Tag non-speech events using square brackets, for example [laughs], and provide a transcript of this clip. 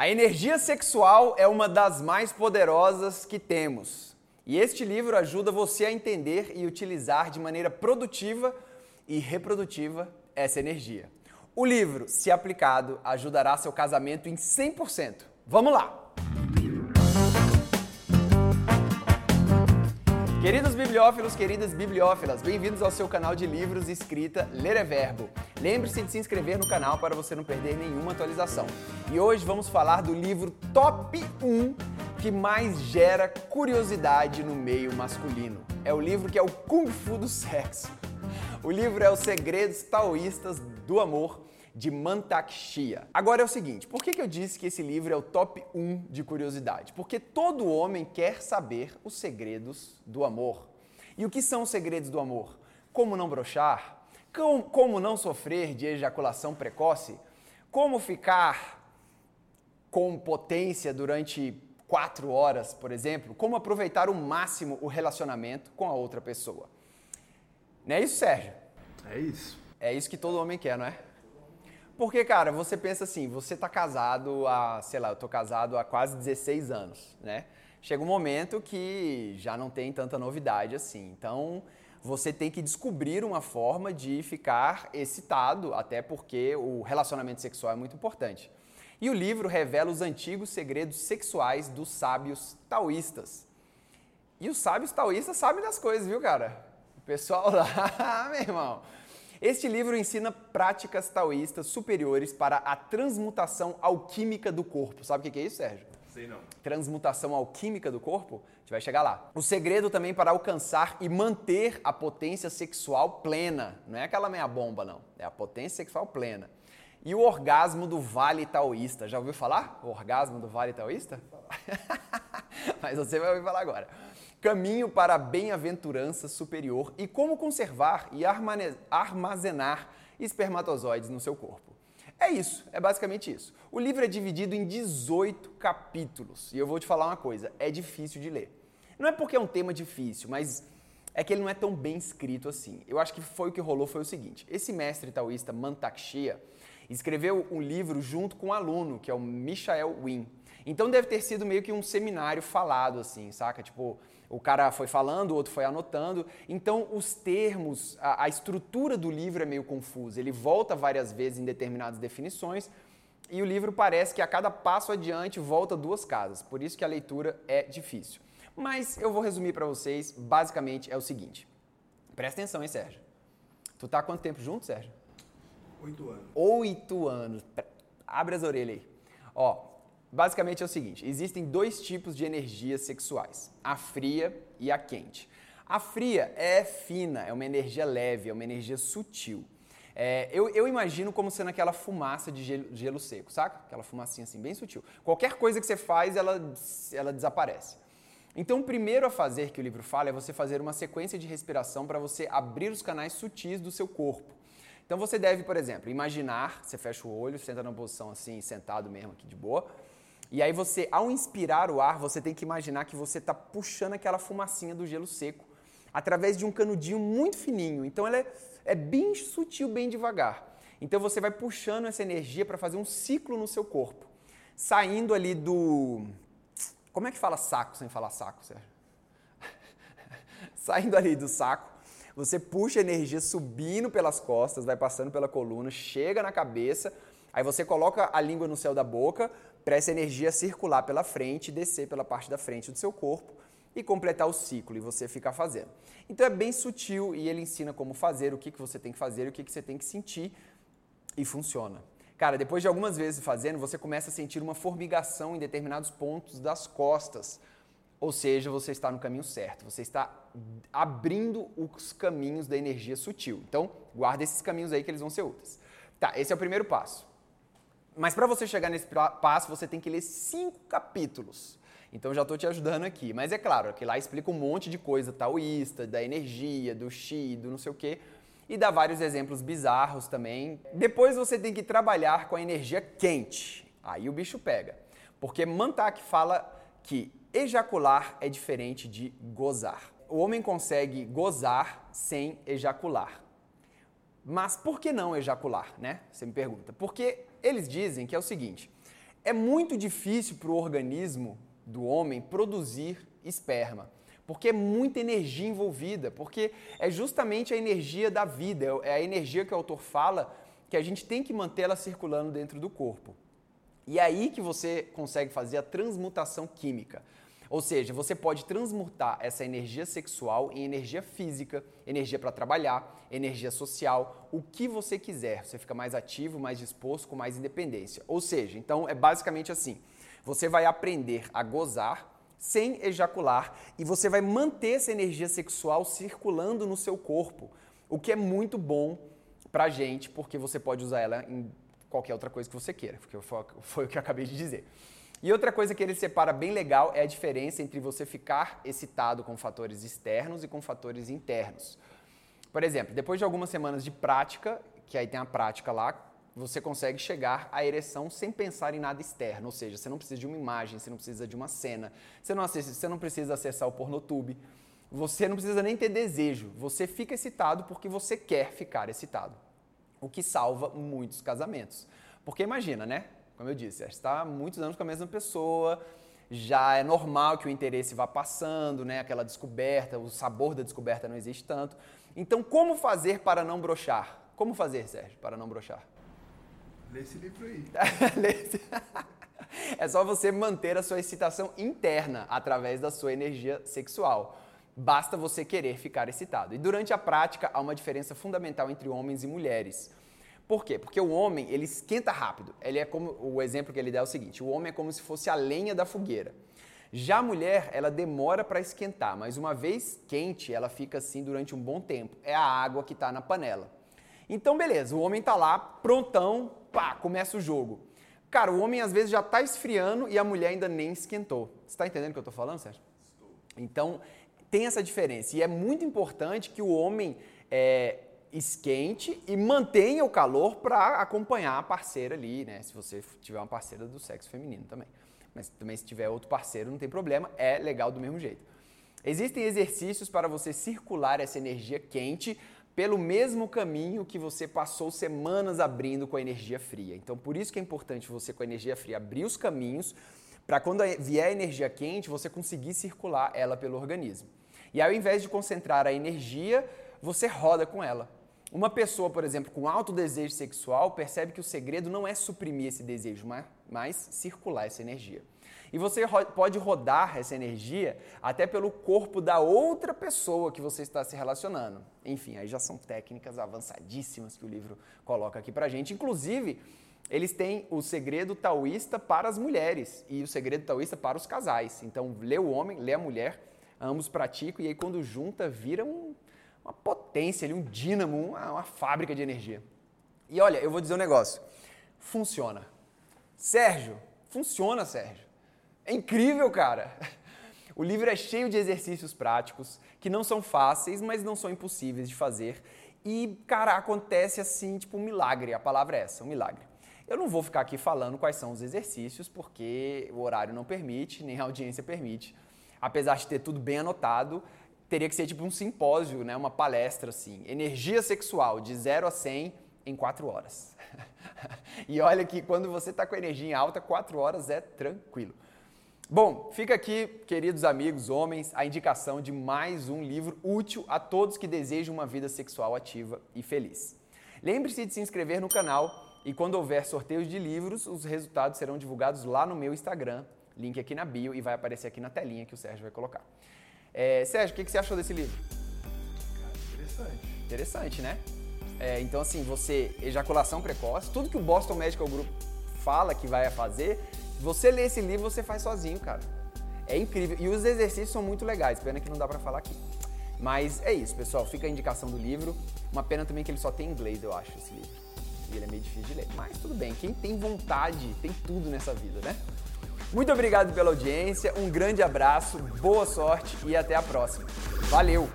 A energia sexual é uma das mais poderosas que temos. E este livro ajuda você a entender e utilizar de maneira produtiva e reprodutiva essa energia. O livro, se aplicado, ajudará seu casamento em 100%. Vamos lá! Queridos bibliófilos, queridas bibliófilas, bem-vindos ao seu canal de livros escrita Ler é Verbo. Lembre-se de se inscrever no canal para você não perder nenhuma atualização. E hoje vamos falar do livro Top 1 que mais gera curiosidade no meio masculino. É o livro que é o Kung Fu do sexo. O livro é Os Segredos Taoístas do Amor de Mantak Chia. Agora é o seguinte, por que, que eu disse que esse livro é o top 1 de curiosidade? Porque todo homem quer saber os segredos do amor. E o que são os segredos do amor? Como não brochar? Como não sofrer de ejaculação precoce? Como ficar com potência durante quatro horas, por exemplo? Como aproveitar o máximo o relacionamento com a outra pessoa? Não é isso, Sérgio? É isso. É isso que todo homem quer, não é? Porque, cara, você pensa assim, você tá casado há, sei lá, eu tô casado há quase 16 anos, né? Chega um momento que já não tem tanta novidade assim. Então, você tem que descobrir uma forma de ficar excitado, até porque o relacionamento sexual é muito importante. E o livro revela os antigos segredos sexuais dos sábios taoístas. E os sábios taoístas sabem das coisas, viu, cara? O pessoal [laughs] lá, meu irmão, este livro ensina práticas taoístas superiores para a transmutação alquímica do corpo. Sabe o que é isso, Sérgio? Sei não. Transmutação alquímica do corpo? A gente vai chegar lá. O segredo também para alcançar e manter a potência sexual plena. Não é aquela meia bomba, não. É a potência sexual plena. E o orgasmo do Vale Taoísta. Já ouviu falar? O orgasmo do Vale Taoísta? [laughs] Mas você vai ouvir falar agora caminho para a bem-aventurança superior e como conservar e armazenar espermatozoides no seu corpo. É isso, é basicamente isso. O livro é dividido em 18 capítulos e eu vou te falar uma coisa: é difícil de ler. Não é porque é um tema difícil, mas é que ele não é tão bem escrito assim. Eu acho que foi o que rolou foi o seguinte: esse mestre taoísta Mantak Chia escreveu um livro junto com um aluno, que é o Michael Wynne. Então deve ter sido meio que um seminário falado assim, saca? Tipo, o cara foi falando, o outro foi anotando. Então, os termos, a, a, estrutura do livro é meio confusa. Ele volta várias vezes em determinadas definições e o livro parece que a cada passo adiante volta duas casas. Por isso que a leitura é difícil. Mas eu vou resumir para vocês. Basicamente é o seguinte. Presta atenção, hein, Sérgio? Tu tá há quanto tempo junto, Sérgio? Oito anos. Oito anos. Abre as orelhas aí. Ó, Basicamente é o seguinte: existem dois tipos de energias sexuais, a fria e a quente. A fria é fina, é uma energia leve, é uma energia sutil. É, eu, eu, imagino como sendo aquela fumaça de gelo, gelo, seco, saca? Aquela fumacinha assim, bem sutil. Qualquer coisa que você faz, ela, ela desaparece. Então, o primeiro a fazer que o livro fala é você fazer uma sequência de respiração para você abrir os canais sutis do seu corpo. Então, você deve, por exemplo, imaginar, você fecha o olho, senta numa posição assim, sentado mesmo aqui de boa, e aí você, ao inspirar o ar, você tem que imaginar que você está puxando aquela fumacinha do gelo seco através de um canudinho muito fininho. Então ela é, é bem sutil, bem devagar. Então você vai puxando essa energia para fazer um ciclo no seu corpo, saindo ali do como é que fala saco sem falar saco, Sérgio? [laughs] saindo ali do saco, você puxa a energia subindo pelas costas, vai passando pela coluna, chega na cabeça, aí você coloca a língua no céu da boca, para essa energia circular pela frente, descer pela parte da frente do seu corpo e completar o ciclo e você ficar fazendo. Então é bem sutil e ele ensina como fazer, o que, que você tem que fazer, o que, que você tem que sentir e funciona. Cara, depois de algumas vezes fazendo, você começa a sentir uma formigação em determinados pontos das costas. Ou seja, você está no caminho certo, você está abrindo os caminhos da energia sutil. Então, guarda esses caminhos aí que eles vão ser úteis. Tá, esse é o primeiro passo. Mas para você chegar nesse passo, você tem que ler cinco capítulos. Então já estou te ajudando aqui. Mas é claro, que lá explica um monte de coisa taoísta, da energia, do chi, do não sei o quê. E dá vários exemplos bizarros também. Depois você tem que trabalhar com a energia quente. Aí o bicho pega. Porque Mantak fala que ejacular é diferente de gozar. O homem consegue gozar sem ejacular. Mas por que não ejacular, né? Você me pergunta. Porque eles dizem que é o seguinte: É muito difícil para o organismo do homem produzir esperma, porque é muita energia envolvida, porque é justamente a energia da vida, é a energia que o autor fala que a gente tem que manter ela circulando dentro do corpo. E é aí que você consegue fazer a transmutação química. Ou seja, você pode transmutar essa energia sexual em energia física, energia para trabalhar, energia social, o que você quiser. Você fica mais ativo, mais disposto, com mais independência. Ou seja, então é basicamente assim: você vai aprender a gozar sem ejacular e você vai manter essa energia sexual circulando no seu corpo, o que é muito bom pra gente, porque você pode usar ela em qualquer outra coisa que você queira, porque foi, o que eu acabei de dizer. E outra coisa que ele separa bem legal é a diferença entre você ficar excitado com fatores externos e com fatores internos. Por exemplo, depois de algumas semanas de prática, que aí tem a prática lá, você consegue chegar à ereção sem pensar em nada externo, ou seja, você não precisa de uma imagem, você não precisa de uma cena, você não, acessa, você não precisa acessar o pornotube, você não precisa nem ter desejo, você fica excitado porque você quer ficar excitado, o que salva muitos casamentos. Porque imagina, né? Como eu disse, você está há muitos anos com a mesma pessoa, já é normal que o interesse vá passando, né? Aquela descoberta, o sabor da descoberta não existe tanto. Então, como fazer para não brochar? Como fazer, Sérgio, para não brochar? [laughs] Lê esse livro aí. [laughs] [laughs] é só você manter a sua excitação interna através da sua energia sexual. Basta você querer ficar excitado. E durante a prática há uma diferença fundamental entre homens e mulheres. Por quê? Porque o homem, ele esquenta rápido. Ele é como o exemplo que ele dá é o seguinte: o homem é como se fosse a lenha da fogueira. Já a mulher, ela demora para esquentar, mas uma vez quente, ela fica assim durante um bom tempo. É a água que está na panela. Então, beleza, o homem está lá, prontão, pá, começa o jogo. Cara, o homem às vezes já está esfriando e a mulher ainda nem esquentou. Você está entendendo o que eu estou falando, Sérgio? Estou. Então, tem essa diferença. E é muito importante que o homem é, esquente e mantenha o calor para acompanhar a parceira ali, né? Se você tiver uma parceira do sexo feminino também. Mas também se tiver outro parceiro não tem problema, é legal do mesmo jeito. Existem exercícios para você circular essa energia quente pelo mesmo caminho que você passou semanas abrindo com a energia fria. Então, por isso que é importante você com a energia fria abrir os caminhos para quando vier a energia quente, você conseguir circular ela pelo organismo. E ao invés de concentrar a energia, você roda com ela. Uma pessoa, por exemplo, com alto desejo sexual percebe que o segredo não é suprimir esse desejo, mas circular essa energia. E você pode rodar essa energia até pelo corpo da outra pessoa que você está se relacionando. Enfim, aí já são técnicas avançadíssimas que o livro coloca aqui pra gente. Inclusive, eles têm o segredo taoísta para as mulheres e o segredo taoísta para os casais. Então, lê o homem, lê a mulher, ambos praticam e aí quando junta vira um uma potência ali, um dínamo, uma, uma fábrica de energia. E olha, eu vou dizer um negócio. Funciona. Sérgio, funciona, Sérgio. É incrível, cara. [laughs] O livro é cheio de exercícios práticos que não são fáceis, mas não são impossíveis de fazer. E, cara, acontece assim, tipo um milagre. A palavra é essa, um milagre. Eu não vou ficar aqui falando quais são os exercícios, porque o horário não permite, nem a audiência permite. Apesar de ter tudo bem anotado, teria que ser tipo um simpósio, né? uma palestra assim. Energia sexual de 0 a 100 em 4 horas. [laughs] e olha que quando você está com energia em alta, 4 horas é tranquilo. Bom, fica aqui, queridos amigos homens, a indicação de mais um livro útil a todos que desejam uma vida sexual ativa e feliz. Lembre-se de se inscrever no canal e quando houver sorteios de livros, os resultados serão divulgados lá no meu Instagram, link aqui na bio e vai aparecer aqui na telinha que o Sérgio vai colocar. É, Sérgio, o que, que você achou desse livro? Cara, interessante. Interessante, né? É, então, assim, você, ejaculação precoce, tudo que o Boston Medical Group fala que vai fazer, você lê esse livro, você faz sozinho, cara. É incrível. E os exercícios são muito legais, pena que não dá para falar aqui. Mas é isso, pessoal. Fica a indicação do livro. Uma pena também que ele só tem inglês, eu acho, esse livro. E ele é meio difícil de ler. Mas tudo bem, quem tem vontade tem tudo nessa vida, né? Muito obrigado pela audiência, um grande abraço, boa sorte e até a próxima. Valeu!